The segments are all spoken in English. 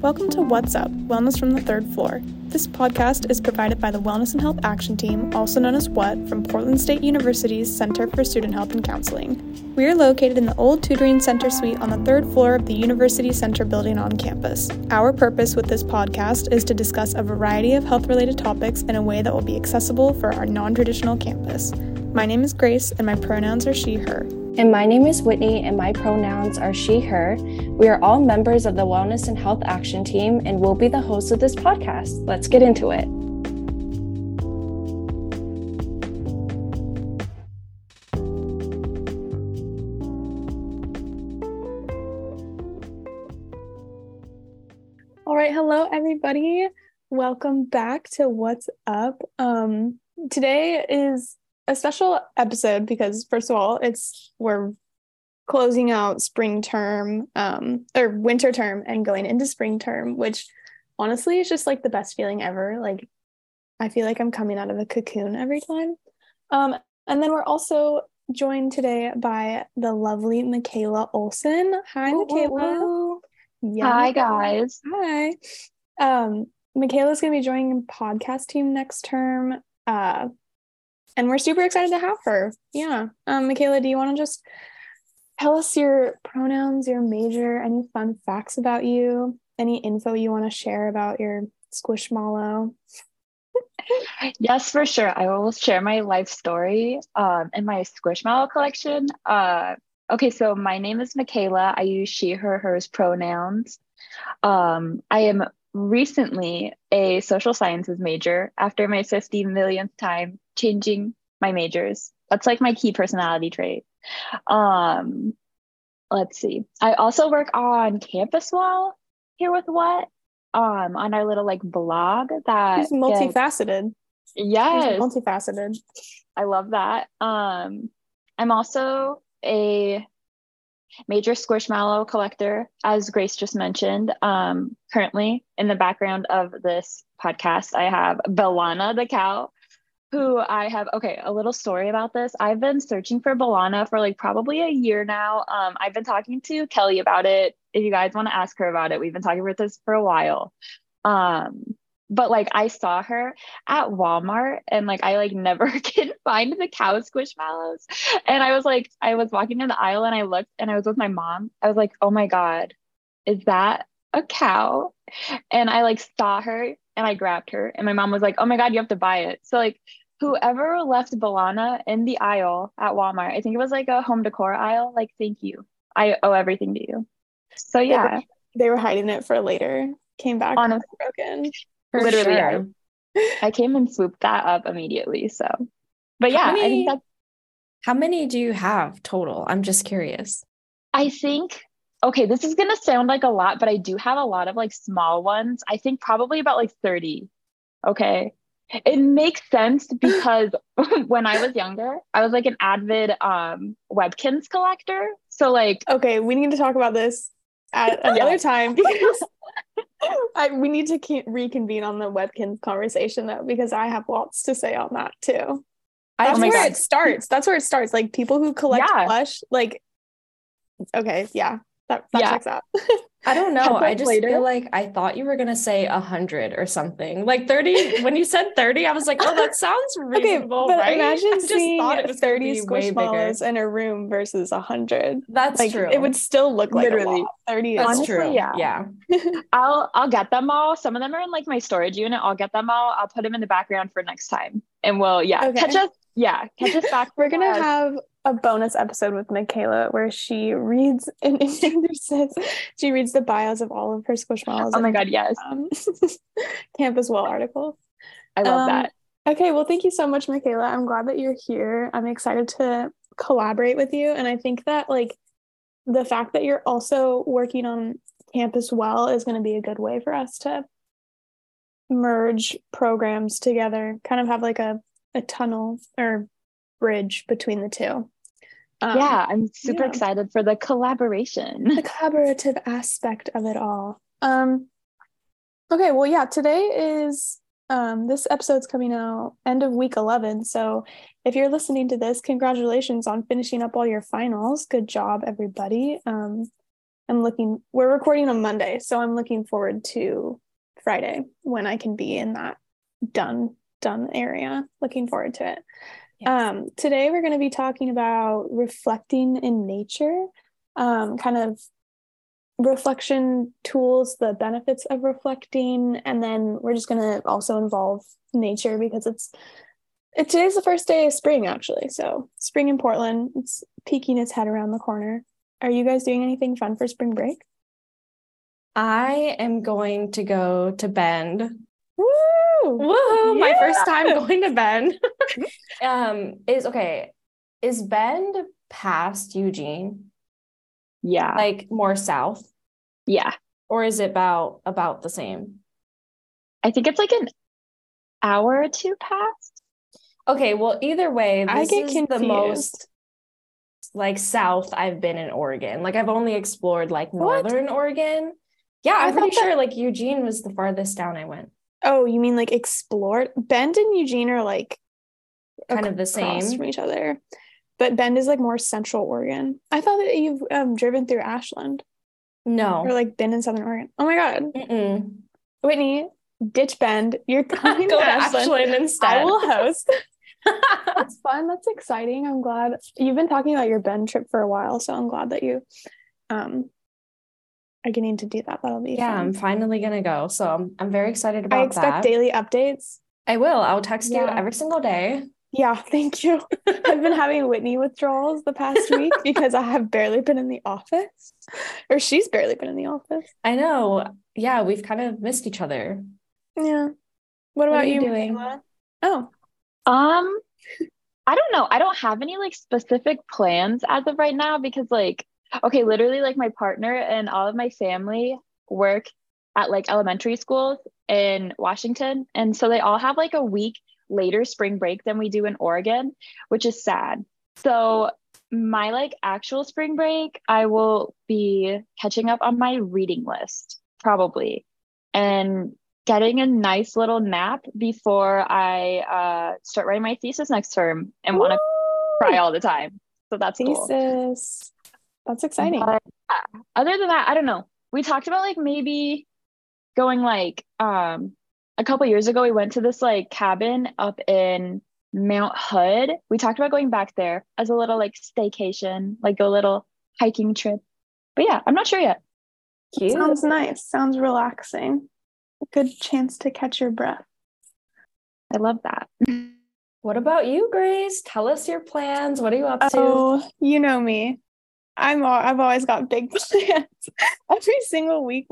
Welcome to What's Up, Wellness from the Third Floor. This podcast is provided by the Wellness and Health Action Team, also known as WHAT, from Portland State University's Center for Student Health and Counseling. We are located in the old tutoring center suite on the third floor of the University Center building on campus. Our purpose with this podcast is to discuss a variety of health related topics in a way that will be accessible for our non traditional campus. My name is Grace, and my pronouns are she, her. And my name is Whitney, and my pronouns are she, her. We are all members of the Wellness and Health Action Team, and we'll be the hosts of this podcast. Let's get into it. All right, hello everybody. Welcome back to What's Up. Um, today is a special episode because first of all, it's we're closing out spring term um or winter term and going into spring term, which honestly is just like the best feeling ever. Like I feel like I'm coming out of a cocoon every time. Um and then we're also joined today by the lovely Makayla Olson. Hi, Makayla. Yeah. Hi, guys. Hi. Um, Makayla's going to be joining podcast team next term. Uh, and we're super excited to have her. Yeah. Um, Makayla, do you want to just tell us your pronouns, your major, any fun facts about you, any info you want to share about your squishmallow? Yes, for sure. I will share my life story um, in my Squishmallow collection. Uh, okay, so my name is Makayla. I use she, her, hers pronouns. Um, I am recently a social sciences major after my 50 millionth time changing my majors. That's like my key personality trait. Um, let's see. I also work on Campus Well here with what? Um, on our little like blog that gets- multifaceted. She's Yes, multifaceted. I love that. Um, I'm also a major squishmallow collector, as Grace just mentioned. Um, currently, in the background of this podcast, I have Belana the cow, who I have. Okay, a little story about this. I've been searching for Belana for like probably a year now. Um, I've been talking to Kelly about it. If you guys want to ask her about it, we've been talking about this for a while. Um, but like I saw her at Walmart and like I like never can find the cow squishmallows. And I was like, I was walking down the aisle and I looked and I was with my mom. I was like, oh my God, is that a cow? And I like saw her and I grabbed her. And my mom was like, oh my God, you have to buy it. So like whoever left Belana in the aisle at Walmart, I think it was like a home decor aisle, like thank you. I owe everything to you. So yeah, They were hiding it for later. Came back Honest- broken. Literally, sure. I came and swooped that up immediately. So but How yeah, I many- think that's How many do you have total? I'm just curious. I think, okay, this is gonna sound like a lot, but I do have a lot of like small ones. I think probably about like 30. Okay. It makes sense because when I was younger, I was like an avid um Webkinz collector. So like Okay, we need to talk about this at another time because I, we need to ke- reconvene on the Webkinz conversation though because I have lots to say on that too. That's Oh my where God. it starts. That's where it starts. Like people who collect Yeah. plush, like okay, yeah, that, that Yeah. checks out. I don't know. I just later. feel like I thought you were gonna say a hundred or something. Like 30. when you said 30, I was like, oh, that sounds okay, reasonable, but right? imagine I just seeing thought it was thirty be way squishmallows in a room versus a hundred. That's Like true. it would still look like Literally. a lot. Thirty That's Honestly, true. yeah. yeah. I'll I'll get them all. Some of them are in like my storage unit. I'll get them all. I'll put them in the background for next time. And we'll yeah, Okay. catch us yeah, catch us back. We're gonna that. have a bonus episode with Makayla where she reads and introduces. She reads the bios of all of her squishmallows. Oh my god, yes. Um, campus well articles. I love Um, that. Okay, well, thank you so much, Makayla. I'm glad that you're here. I'm excited to collaborate with you, and I think that like the fact that you're also working on campus well is going to be a good way for us to merge programs together. Kind of have like a a tunnel or bridge between the two. Um, yeah, I'm super yeah. excited for the collaboration. the collaborative aspect of it all. Um, okay, well, yeah, today is um, this episode's coming out end of week 11. So if you're listening to this, congratulations on finishing up all your finals. Good job, everybody. Um, I'm looking, we're recording on Monday. So I'm looking forward to Friday when I can be in that done, done area. Looking forward to it. Yes. Um, today we're going to be talking about reflecting in nature, um, kind of reflection tools, the benefits of reflecting, and then we're just going to also involve nature because it's it, today's the first day of spring actually. So spring in Portland, it's peeking its head around the corner. Are you guys doing anything fun for spring break? I am going to go to Bend. Woo! Woohoo! Yeah. My first time going to Bend. um, is okay. Is Bend past Eugene? Yeah. Like more south? Yeah. Or is it about about the same? I think it's like an hour or two past. Okay, well, either way, this I get is confused. the most like south I've been in Oregon. Like I've only explored like northern? Oregon. Yeah, I'm pretty that... sure like Eugene was the farthest down I went. Oh, you mean like explored? Bend and Eugene are like kind of the same from each other. But Bend is like more central Oregon. I thought that you've um, driven through Ashland. No. Or like been in Southern Oregon. Oh my God. Mm-mm. Whitney, ditch Bend. You're coming Go to Ashland. Ashland instead. I will host. That's fun. That's exciting. I'm glad you've been talking about your Bend trip for a while. So I'm glad that you um are getting to do that. That'll be yeah. Fun. I'm finally gonna go. So I'm, I'm very excited about I expect that. daily updates. I will. I'll text yeah. you every single day. Yeah, thank you. I've been having Whitney withdrawals the past week because I have barely been in the office, or she's barely been in the office. I know. Yeah, we've kind of missed each other. Yeah. What, what about you doing? Makayla? Oh. Um, I don't know. I don't have any like specific plans as of right now because like okay, literally like my partner and all of my family work at like elementary schools in Washington. And so they all have like a week later spring break than we do in Oregon, which is sad. So my like actual spring break, I will be catching up on my reading list probably and getting a nice little nap before I uh, start writing my thesis next term and want to cry all the time. So that's thesis. Cool. That's exciting. But, yeah, other than that, I don't know. We talked about like maybe going like um a couple years ago we went to this like cabin up in Mount Hood. We talked about going back there as a little like staycation, like a little hiking trip. But yeah, I'm not sure yet. Cute. Sounds nice. Sounds relaxing. Good chance to catch your breath. I love that. What about you, Grace? Tell us your plans. What are you up to? Oh, you know me. I'm all, I've always got big plans. Every single week,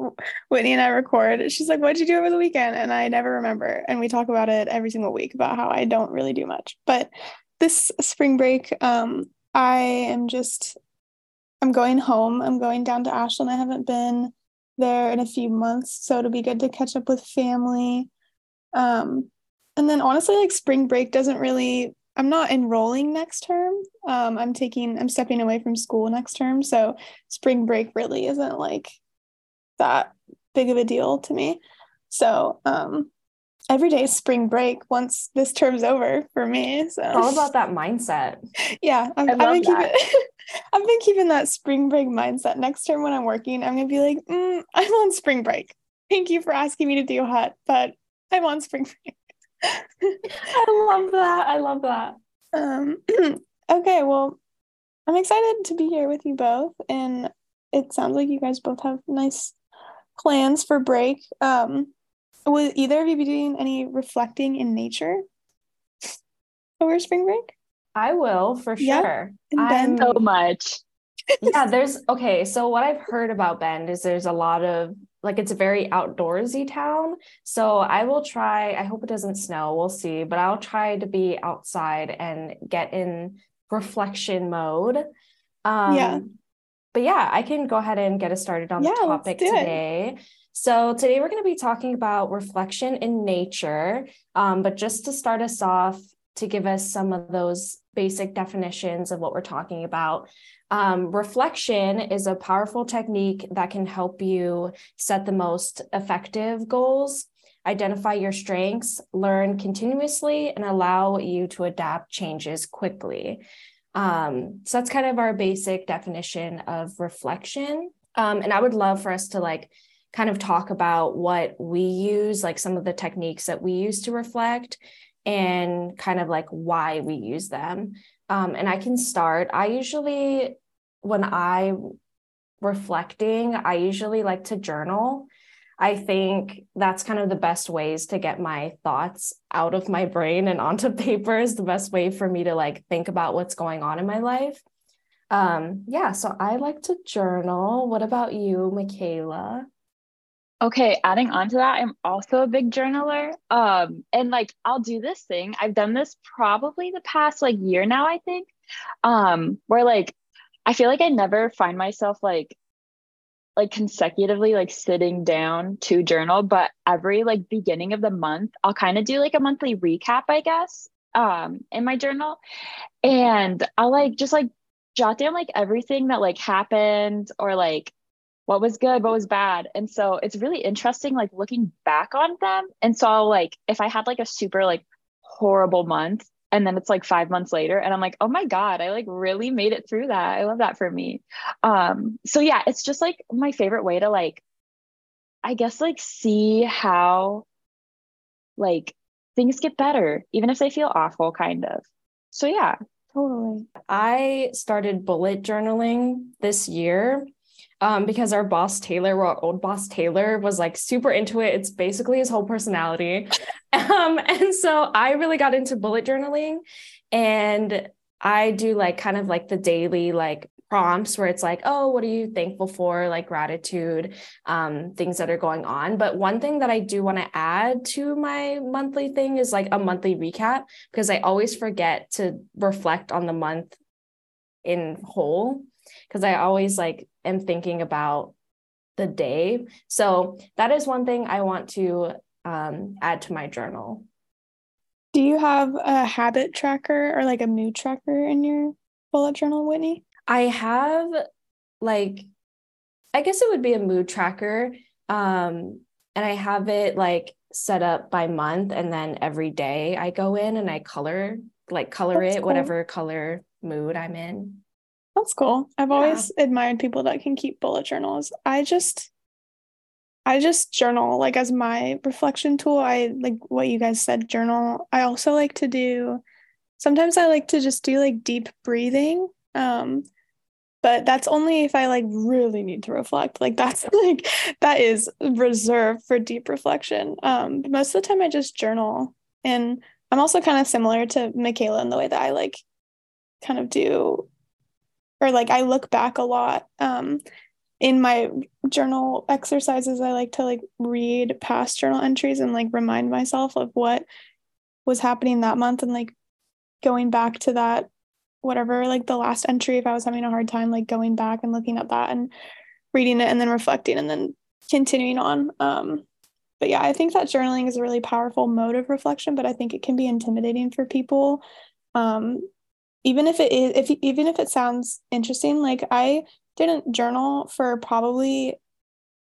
Whitney and I record. She's like, "What'd you do over the weekend?" And I never remember. And we talk about it every single week about how I don't really do much. But this spring break, um, I am just, I'm going home. I'm going down to Ashland. I haven't been there in a few months, so it'll be good to catch up with family. Um, and then honestly, like spring break doesn't really I'm not enrolling next term. Um, I'm taking, I'm stepping away from school next term. So spring break really isn't like that big of a deal to me. So um, every day is spring break once this term's over for me. So all about that mindset. Yeah. i have been keeping I've been keeping that spring break mindset. Next term when I'm working, I'm gonna be like, mm, I'm on spring break. Thank you for asking me to do hot, but I'm on spring break. I love that. I love that. Um, okay, well, I'm excited to be here with you both, and it sounds like you guys both have nice plans for break. Um, will either of you be doing any reflecting in nature over spring break? I will for sure. I'm so much. yeah, there's okay. So what I've heard about Bend is there's a lot of like it's a very outdoorsy town. So I will try, I hope it doesn't snow, we'll see, but I'll try to be outside and get in reflection mode. Um, yeah. But yeah, I can go ahead and get us started on yeah, the topic today. It. So today we're going to be talking about reflection in nature. Um, but just to start us off, to give us some of those basic definitions of what we're talking about. Um, reflection is a powerful technique that can help you set the most effective goals, identify your strengths, learn continuously, and allow you to adapt changes quickly. Um, so that's kind of our basic definition of reflection. Um, and I would love for us to like kind of talk about what we use, like some of the techniques that we use to reflect and kind of like why we use them. Um, and I can start. I usually, when I reflecting, I usually like to journal. I think that's kind of the best ways to get my thoughts out of my brain and onto paper is the best way for me to like think about what's going on in my life. Um, yeah, so I like to journal. What about you, Makayla? Okay, adding on to that, I'm also a big journaler. Um, and like I'll do this thing. I've done this probably the past like year now, I think. Um, where like I feel like I never find myself like like consecutively like sitting down to journal, but every like beginning of the month, I'll kind of do like a monthly recap, I guess, um, in my journal. And I'll like just like jot down like everything that like happened or like what was good, what was bad. And so it's really interesting, like looking back on them. And so, like, if I had like a super like horrible month, and then it's like five months later, and I'm like, oh my God, I like really made it through that. I love that for me. Um, so yeah, it's just like my favorite way to like, I guess, like see how like things get better, even if they feel awful, kind of. So yeah. Totally. I started bullet journaling this year um, because our boss Taylor, our old boss Taylor, was like super into it. It's basically his whole personality. Um, and so I really got into bullet journaling and I do like kind of like the daily like prompts where it's like, oh, what are you thankful for? Like gratitude, um, things that are going on. But one thing that I do want to add to my monthly thing is like a monthly recap because I always forget to reflect on the month in whole because I always like am thinking about the day. So that is one thing I want to um, add to my journal. Do you have a habit tracker or like a mood tracker in your bullet journal, Whitney? I have like, I guess it would be a mood tracker. Um, and I have it like set up by month. And then every day I go in and I color, like color That's it, cool. whatever color mood I'm in. That's cool. I've yeah. always admired people that can keep bullet journals. I just I just journal like as my reflection tool. I like what you guys said journal. I also like to do sometimes I like to just do like deep breathing. Um but that's only if I like really need to reflect. Like that's like that is reserved for deep reflection. Um most of the time I just journal and I'm also kind of similar to Makayla in the way that I like kind of do or like I look back a lot. Um, in my journal exercises, I like to like read past journal entries and like remind myself of what was happening that month and like going back to that whatever like the last entry if I was having a hard time like going back and looking at that and reading it and then reflecting and then continuing on. Um, but yeah, I think that journaling is a really powerful mode of reflection, but I think it can be intimidating for people. Um, even if it is if even if it sounds interesting like i didn't journal for probably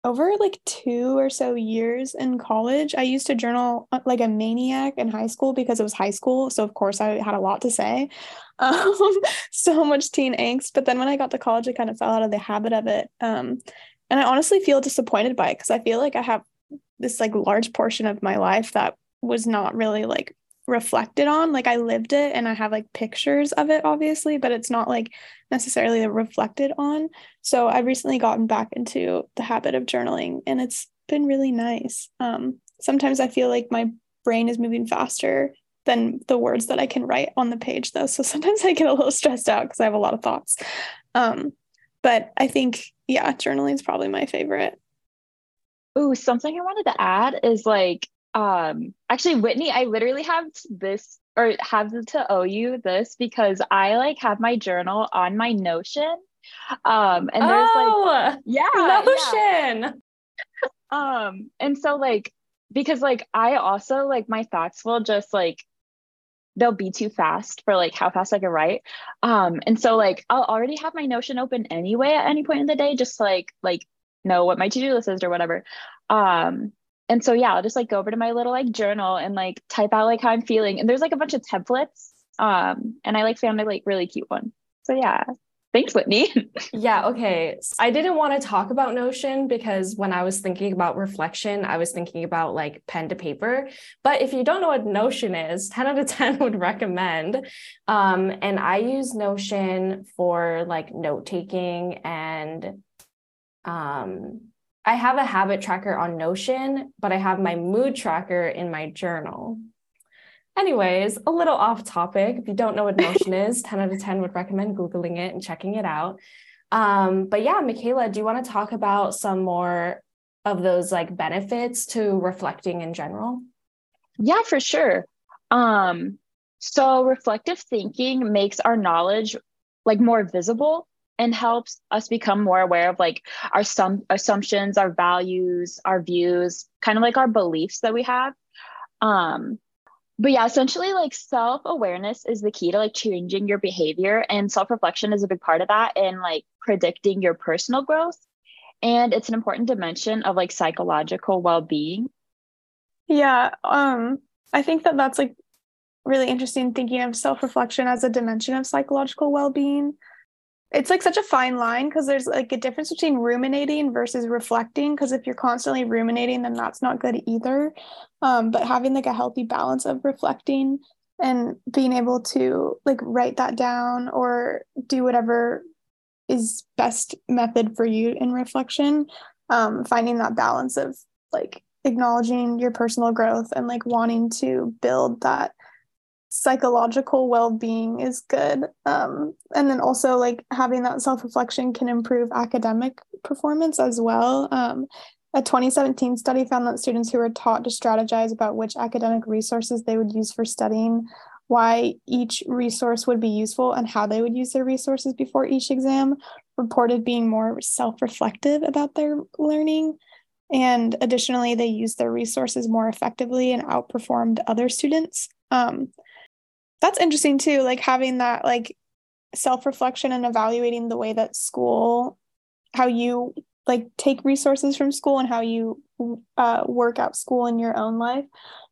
over like two or so years in college. I used to journal uh, like a maniac in high school because it was high school so of course i had a lot to say. Um, so much teen angst but then when i got to college i kind of fell out of the habit of it um, and i honestly feel disappointed by it because i feel like i have this like large portion of my life that was not really like reflected on like i lived it and i have like pictures of it obviously but it's not like necessarily reflected on. So i've recently gotten back into the habit of journaling and it's been really nice. Um sometimes i feel like my brain is moving faster than the words that i can write on the page though. So sometimes i get a little stressed out because i have a lot of thoughts. Um but i think yeah journaling is probably my favorite. Ooh, something I wanted to add is like um actually whitney i literally have this or have to owe you this because i like have my journal on my notion um and there's oh, like yeah notion yeah. um and so like because like i also like my thoughts will just like they'll be too fast for like how fast I can write. Um, and so like I'll already have my Notion open anyway at any point in the day, just like like know what my to-do list is or whatever. Um, and so yeah i'll just like go over to my little like journal and like type out like how i'm feeling and there's like a bunch of templates um and i like found a like really cute one so yeah Thanks, Whitney. yeah, okay. I didn't want to talk about Notion because when I was thinking about reflection, I was thinking about like pen to paper. But if you don't know what Notion is, 10 out of 10 would recommend. Um, and I use Notion for like note taking and um, I have a habit tracker on Notion, but I have my mood tracker in my journal. Anyways, a little off topic. If you don't know what Notion is, 10 out of 10 would recommend Googling it and checking it out. Um, but yeah, Makayla, do you want to talk about some more of those like benefits to reflecting in general? Yeah, for sure. Um, so reflective thinking makes our knowledge like more visible and helps us become more aware of like our some assumptions, our values, our views, kind of like our beliefs that we have. Um, but yeah essentially like self-awareness is the key to like changing your behavior and self-reflection is a big part of that and like predicting your personal growth. And it's an important dimension of like psychological well-being. Yeah um i think that that's like really interesting thinking of self-reflection as a dimension of psychological well-being it's like such a fine line because there's like a difference between ruminating versus reflecting because if you're constantly ruminating then that's not good either. Um, but having like a healthy balance of reflecting and being able to like write that down or do whatever is best method for you in reflection um, finding that balance of like acknowledging your personal growth and like wanting to build that psychological well-being is good. Um, and then also like having that self-reflection can improve academic performance as well. Um, a 2017 study found that students who were taught to strategize about which academic resources they would use for studying why each resource would be useful and how they would use their resources before each exam reported being more self-reflective about their learning. And additionally they used their resources more effectively and outperformed other students. Um, that's interesting too like having that like self-reflection and evaluating the way that school how you like take resources from school and how you uh, work out school in your own life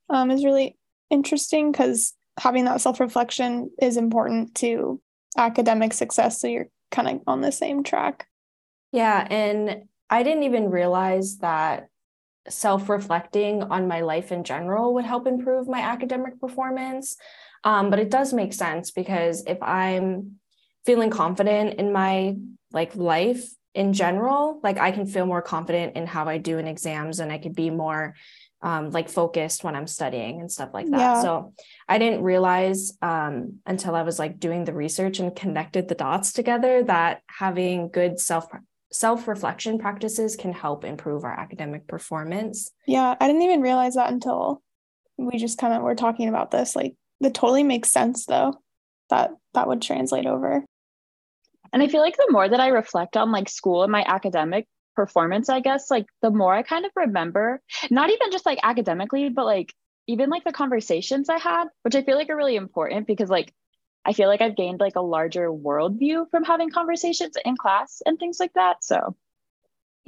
um, is really interesting because having that self-reflection is important to academic success so you're kind of on the same track. Yeah and i didn't even realize that self-reflecting on my life in general would help improve my academic performance um, but it does make sense because if I'm feeling confident in my like life in general, like I can feel more confident in how I do in exams and I could be more um, like focused when I'm studying and stuff like that. Yeah. So I didn't realize um, until I was like doing the research and connected the dots together that having good self self reflection practices can help improve our academic performance. Yeah, I didn't even realize that until we just kind of were talking about this like that totally makes sense though that that would translate over. And i feel like the more that i reflect on like school and my academic performance i guess like the more i kind of remember not even just like academically but like even like the conversations i had which i feel like are really important because like i feel like i've gained like a larger worldview from having conversations in class and things like that. So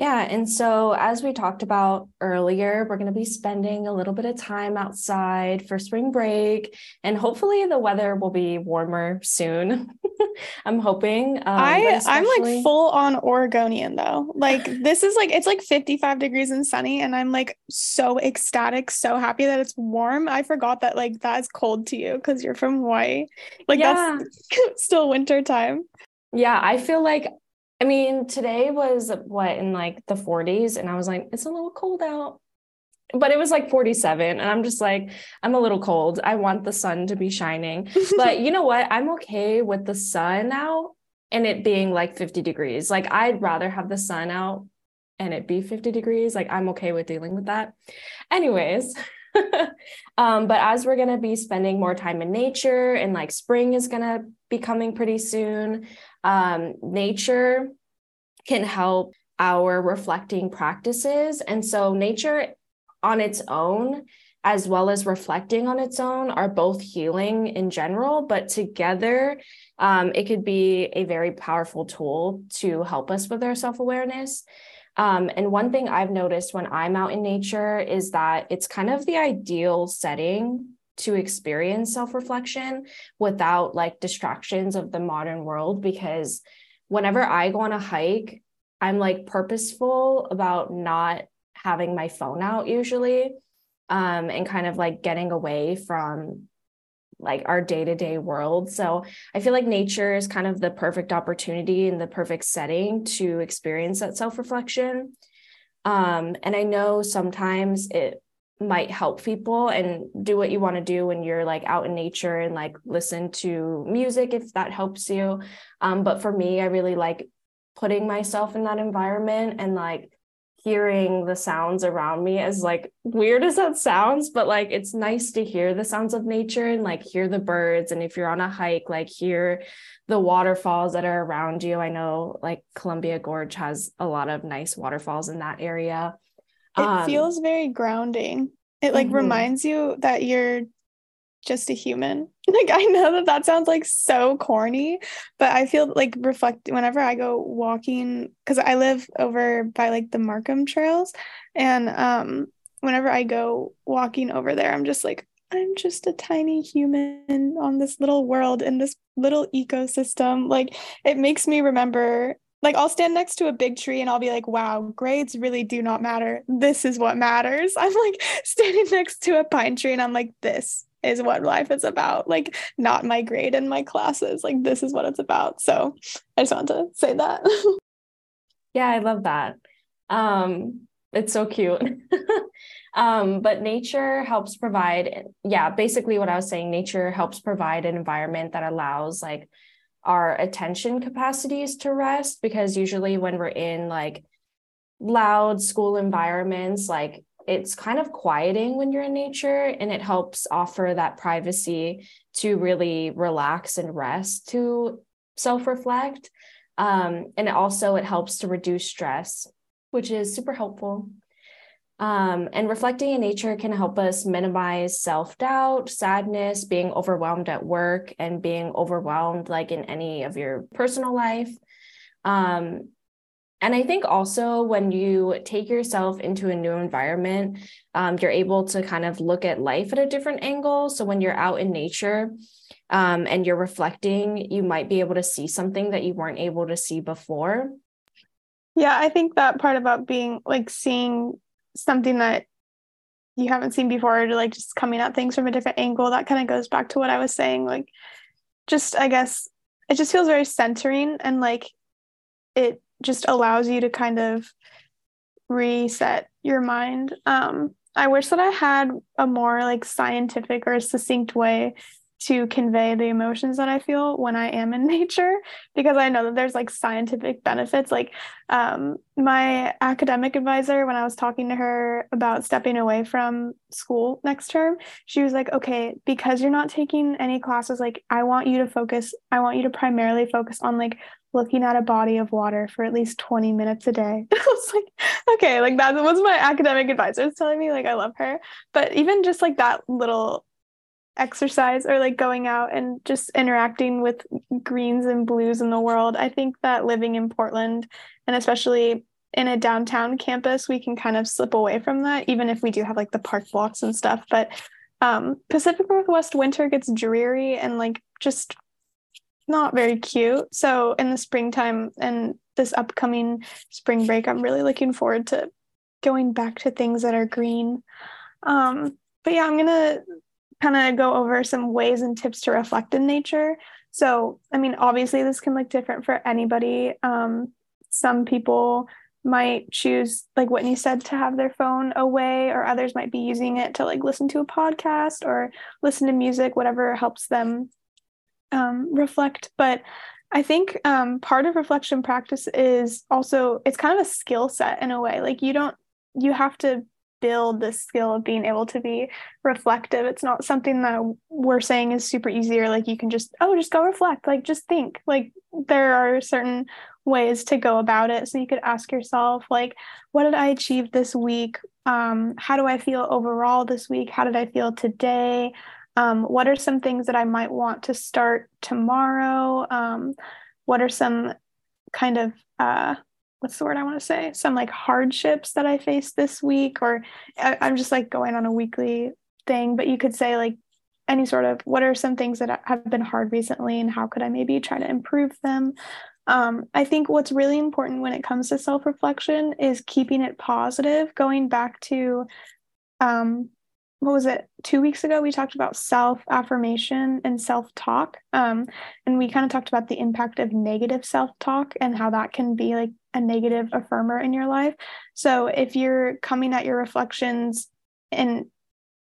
yeah. And so, as we talked about earlier, we're going to be spending a little bit of time outside for spring break, and hopefully, the weather will be warmer soon. I'm hoping. Um, I I'm like full on Oregonian though. Like this is like it's like 55 degrees and sunny, and I'm like so ecstatic, so happy that it's warm. I forgot that like that's cold to you because you're from Hawaii. Like yeah. that's still winter time. Yeah, I feel like I mean, today was what in like the 40s, and I was like, it's a little cold out. But it was like 47, and I'm just like, I'm a little cold. I want the sun to be shining. but you know what? I'm okay with the sun out and it being like 50 degrees. Like, I'd rather have the sun out and it be 50 degrees. Like, I'm okay with dealing with that. Anyways. um, but as we're going to be spending more time in nature and like spring is going to be coming pretty soon, um, nature can help our reflecting practices. And so, nature on its own, as well as reflecting on its own, are both healing in general, but together, um, it could be a very powerful tool to help us with our self awareness. Um, and one thing I've noticed when I'm out in nature is that it's kind of the ideal setting to experience self reflection without like distractions of the modern world because whenever I go on a hike, I'm like purposeful about not having my phone out usually um, and kind of like getting away from like our day-to-day world. So i feel like nature is kind of the perfect opportunity and the perfect setting to experience that self-reflection. Um, and i know sometimes it might help people and do what you want to do when you're like out in nature and like listen to music if that helps you. Um, but for me i really like putting myself in that environment and like hearing the sounds around me as like weird as that sounds but like it's nice to hear the sounds of nature and like hear the birds. And if you're on a hike like hear the waterfalls that are around you. I know like columbia gorge has a lot of nice waterfalls in that area it um, feels very grounding it like mm-hmm. reminds you that you're just a human. Like I know that that sounds like so corny, but I feel like reflect whenever I go walking cuz I live over by like the Markham trails and um whenever I go walking over there I'm just like I'm just a tiny human on this little world in this little ecosystem. Like it makes me remember like I'll stand next to a big tree and I'll be like, wow, grades really do not matter. This is what matters. I'm like standing next to a pine tree and I'm like, this is what life is about. Like, not my grade and my classes. Like, this is what it's about. So I just want to say that. yeah, I love that. Um, it's so cute. um, but nature helps provide, yeah, basically what I was saying, nature helps provide an environment that allows like our attention capacities to rest because usually when we're in like loud school environments, like it's kind of quieting when you're in nature and it helps offer that privacy to really relax and rest to self-reflect. Um, and also it helps to reduce stress which is super helpful um, and reflecting in nature can help us minimize self-doubt sadness being overwhelmed at work and being overwhelmed like in any of your personal life um, and I think also when you take yourself into a new environment, um, you're able to kind of look at life at a different angle. So when you're out in nature um, and you're reflecting, you might be able to see something that you weren't able to see before. Yeah, I think that part about being like seeing something that you haven't seen before, or like just coming at things from a different angle, that kind of goes back to what I was saying. Like, just I guess it just feels very centering and like it just allows you to kind of reset your mind. Um, I wish that I had a more like scientific or succinct way to convey the emotions that I feel when I am in nature because I know that there's like scientific benefits. Like um, my academic advisor, when I was talking to her about stepping away from school next term, she was like, okay, because you're not taking any classes, like I want you to focus, I want you to primarily focus on like looking at a body of water for at least 20 minutes a day. I was like, okay, like that was my academic advisor was telling me, like, I love her. But even just like that little exercise or like going out and just interacting with greens and blues in the world, I think that living in Portland and especially in a downtown campus, we can kind of slip away from that, even if we do have like the park blocks and stuff. But um, Pacific Northwest winter gets dreary and like just not very cute. So in the springtime and this upcoming spring break, I'm really looking forward to going back to things that are green. Um, but yeah, I'm gonna kind of go over some ways and tips to reflect in nature. So, I mean, obviously, this can look different for anybody. Um, some people might choose, like Whitney said, to have their phone away, or others might be using it to like listen to a podcast or listen to music, whatever helps them um, reflect. But I think um, part of reflection practice is also it's kind of a skill set in a way. Like you don't you have to build this skill of being able to be reflective. It's not something that we're saying is super easy or like you can just oh just go reflect like just think. Like there are certain ways to go about it. So you could ask yourself like what did I achieve this week? Um, how do I feel overall this week? How did I feel today? Um, what are some things that I might want to start tomorrow? Um, what are some kind of uh, what's the word I want to say? Some like hardships that I faced this week, or I, I'm just like going on a weekly thing, but you could say like any sort of what are some things that have been hard recently and how could I maybe try to improve them? Um, I think what's really important when it comes to self reflection is keeping it positive. Going back to, um, what was it? Two weeks ago, we talked about self affirmation and self talk. Um, and we kind of talked about the impact of negative self talk and how that can be like a negative affirmer in your life. So if you're coming at your reflections and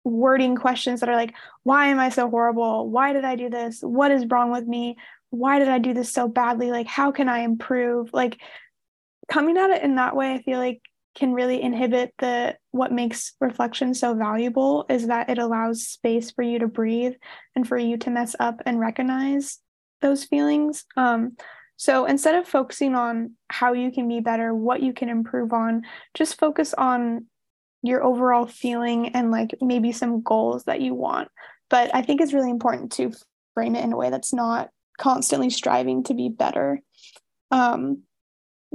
wording questions that are like, why am I so horrible? Why did I do this? What is wrong with me? Why did I do this so badly? Like, how can I improve? Like, coming at it in that way, I feel like can really inhibit the what makes reflection so valuable is that it allows space for you to breathe and for you to mess up and recognize those feelings. Um, so instead of focusing on how you can be better, what you can improve on, just focus on your overall feeling and like maybe some goals that you want. But I think it's really important to frame it in a way that's not constantly striving to be better. Um,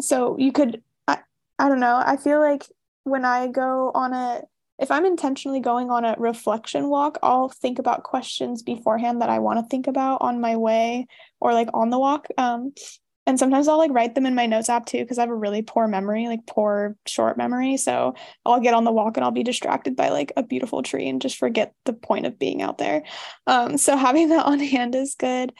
so you could, I, I don't know, I feel like when I go on a, if I'm intentionally going on a reflection walk, I'll think about questions beforehand that I want to think about on my way or like on the walk. Um, and sometimes I'll like write them in my notes app too because I have a really poor memory, like poor short memory. So I'll get on the walk and I'll be distracted by like a beautiful tree and just forget the point of being out there. Um, so having that on hand is good.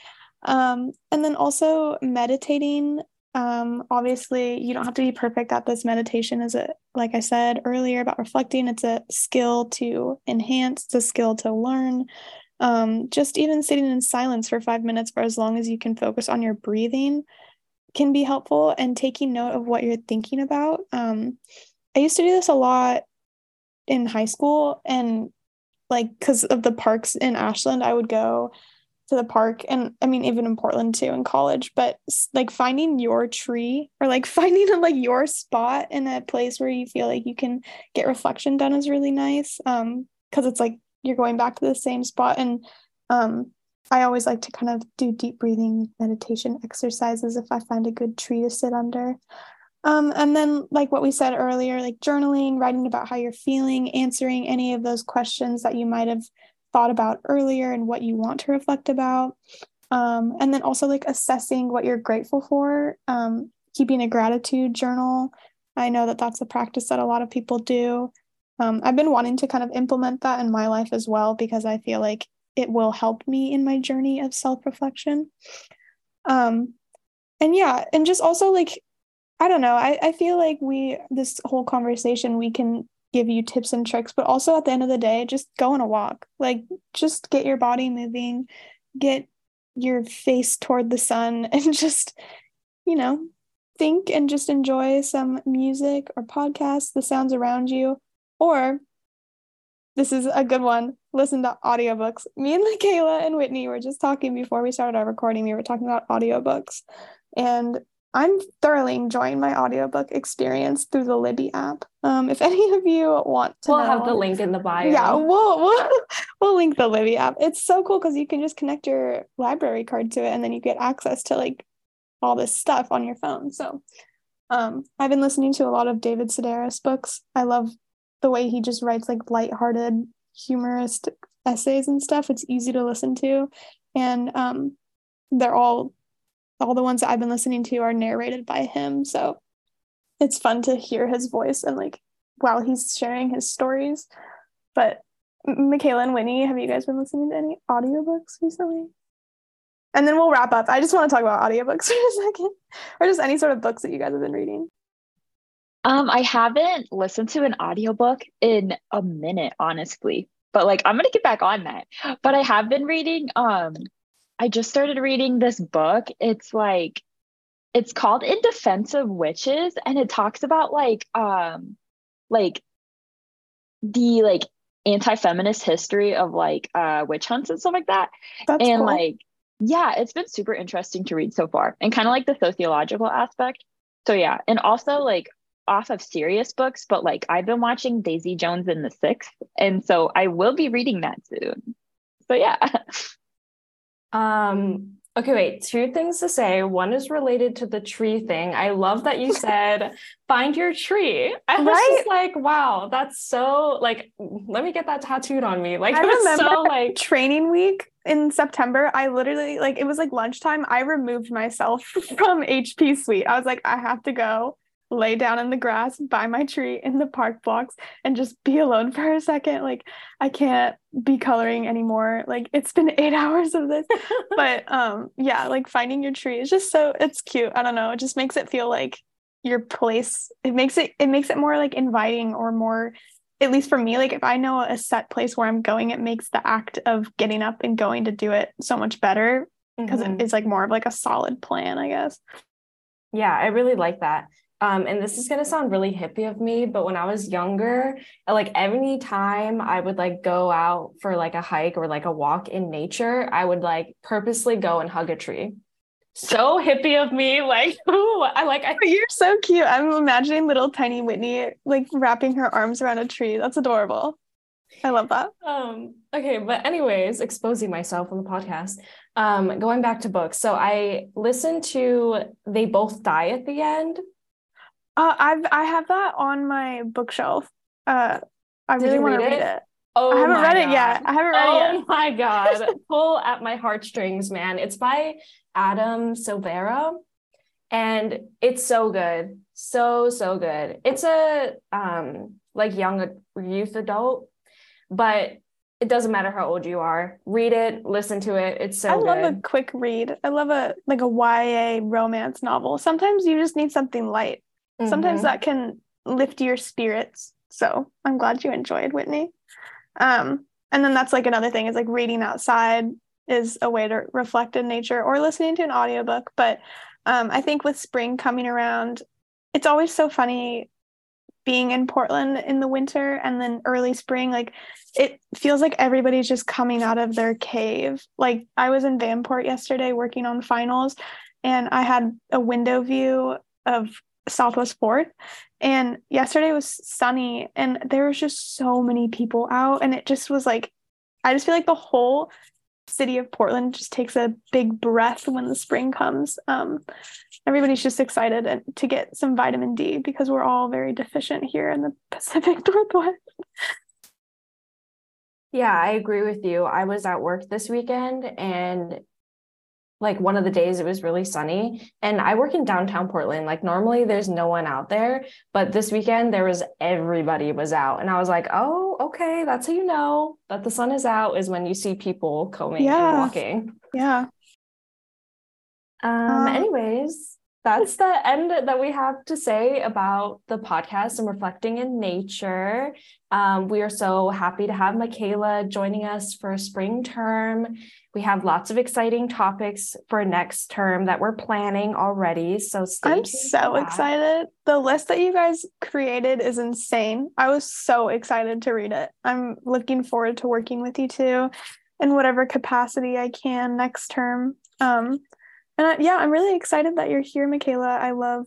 Um, and then also meditating. Um, obviously, you don't have to be perfect at this. Meditation is a, like I said earlier about reflecting, it's a skill to enhance, it's a skill to learn. Um, just even sitting in silence for five minutes for as long as you can focus on your breathing can be helpful and taking note of what you're thinking about. Um, I used to do this a lot in high school and like because of the parks in Ashland, I would go to the park and I mean even in Portland too in college, but like finding your tree or like finding like your spot in a place where you feel like you can get reflection done is really nice. Um, because it's like you're going back to the same spot and um I always like to kind of do deep breathing meditation exercises if I find a good tree to sit under. Um, and then, like what we said earlier, like journaling, writing about how you're feeling, answering any of those questions that you might have thought about earlier and what you want to reflect about. Um, and then also like assessing what you're grateful for, um, keeping a gratitude journal. I know that that's a practice that a lot of people do. Um, I've been wanting to kind of implement that in my life as well because I feel like it will help me in my journey of self reflection. Um, and yeah, and just also like, I don't know, I, I feel like we, this whole conversation, we can give you tips and tricks, but also at the end of the day, just go on a walk. Like, just get your body moving, get your face toward the sun, and just, you know, think and just enjoy some music or podcasts, the sounds around you, or this is a good one. Listen to audiobooks. Me and Makayla and Whitney were just talking before we started our recording. We were talking about audiobooks. And I'm thoroughly enjoying my audiobook experience through the Libby app. Um, if any of you want to we'll know, have the link in the bio. Yeah, we'll we'll, we'll link the Libby app. It's so cool because you can just connect your library card to it and then you get access to like all this stuff on your phone. So um, I've been listening to a lot of David Sedaris books. I love the way he just writes like lighthearted, humorous essays and stuff. It's easy to listen to, and um, they're all all the ones that I've been listening to are narrated by him. So it's fun to hear his voice and like while he's sharing his stories. But Makayla and Winnie, have you guys been listening to any audiobooks recently? And then we'll wrap up. I just want to talk about audiobooks for a second, or just any sort of books that you guys have been reading. Um, I haven't listened to an audiobook in a minute, honestly. But like I'm gonna get back on that. But I have been reading, um, I just started reading this book. It's like it's called In Defense of Witches, and it talks about like um like the like anti-feminist history of like uh witch hunts and stuff like that. That's and cool. like yeah, it's been super interesting to read so far and kind of like the sociological aspect. So yeah, and also like off of serious books, but like I've been watching Daisy Jones and the Six, and so I will be reading that soon. So yeah. Um, Okay, wait, two things to say. One is related to the tree thing. I love that you said find your tree. I was Right? just like, wow, that's so like let me get that tattooed on me. Like I it was so remember like training week in September, I literally like it was like lunchtime. I removed myself from HP Suite. I was like, I have to go lay down in the grass by my tree in the park blocks and just be alone for a second. Like I can't be coloring anymore. Like it's been eight hours of this. but um yeah, like finding your tree is just so it's cute. I don't know. It just makes it feel like your place. It makes it it makes it more like inviting or more at least for me, like if I know a set place where I'm going, it makes the act of getting up and going to do it so much better because Mhm. it is like more of like a solid plan, I guess. Yeah, I really like that. Um, and this is gonna sound really hippie of me, but when I was younger, like any time I would like go out for like a hike or like a walk in nature, I would like purposely go and hug a tree. So hippie of me, like, ooh, I like I you're so cute. I'm imagining little tiny Whitney like wrapping her arms around a tree. That's adorable. I love that. Um, okay, but anyways, exposing myself on the podcast. Um, going back to books. So I listened to They Both Die at the End. Uh, I've I have that on my bookshelf. Uh, I Did really want to read it? it. Oh, I haven't read it yet. I haven't read oh it yet. Oh my god pull at my heartstrings man it's by adam silvera and it's so good so so good it's a um like young youth adult but it doesn't matter how old you are read it listen to it it's so I love a quick read. I love a like a YA romance novel. Sometimes you just need something light. Sometimes Mhm. that can lift your spirits. So I'm glad you enjoyed Whitney. Um, and then that's like another thing is like reading outside is a way to reflect in nature or listening to an audiobook. But um, I think with spring coming around, it's always so funny being in Portland in the winter and then early spring. Like it feels like everybody's just coming out of their cave. Like I was in Vanport yesterday working on finals and I had a window view of Southwest Fourth. And yesterday was sunny and there was just so many people out. And it just was like, I just feel like the whole city of Portland just takes a big breath when the spring comes. Um, everybody's just excited and- to get some vitamin D because we're all very deficient here in the Pacific Northwest. Yeah, I agree with you. I was at work this weekend and like one of the days it was really sunny and I work in downtown Portland. Like normally there's no one out there, but this weekend there was everybody was out and I was like, "Oh, okay, that's how you know that the sun is out is when you see people combing Yeah. and walking." Yeah. Um, Um, anyways, that's the end that we have to say about the podcast and reflecting in nature. Um, we are so happy to have Makayla joining us for spring term. We have lots of exciting topics for next term that we're planning already. So stay I'm so excited. The list that you guys created is insane. I was so excited to read it. I'm looking forward to working with you too in whatever capacity I can next term. Um, and I, yeah, I'm really excited that you're here, Makayla. I love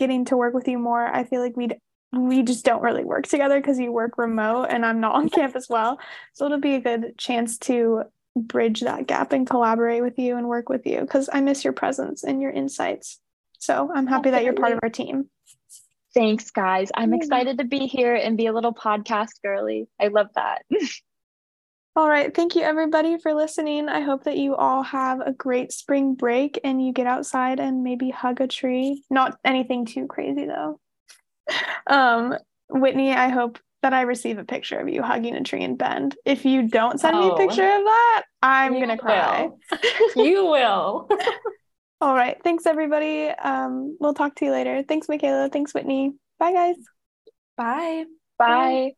getting to work with you more. I feel like we we just don't really work together because you work remote and I'm not on Campus Well. So it'll be a good chance to bridge that gap and collaborate with you and work with you because I miss your presence and your insights. So I'm happy that you're part of our team. Thanks, guys. I'm excited to be here and be a little podcast girly. I love that. All right. Thank you, everybody, for listening. I hope that you all have a great spring break and you get outside and maybe hug a tree. Not anything too crazy, though. Um, Whitney, I hope that I receive a picture of you hugging a tree in Bend. If you don't send me a Oh. picture of that, I'm going to cry. you will. All right. Thanks, everybody. Um, we'll talk to you later. Thanks, Makayla. Thanks, Whitney. Bye, guys. Bye. Bye.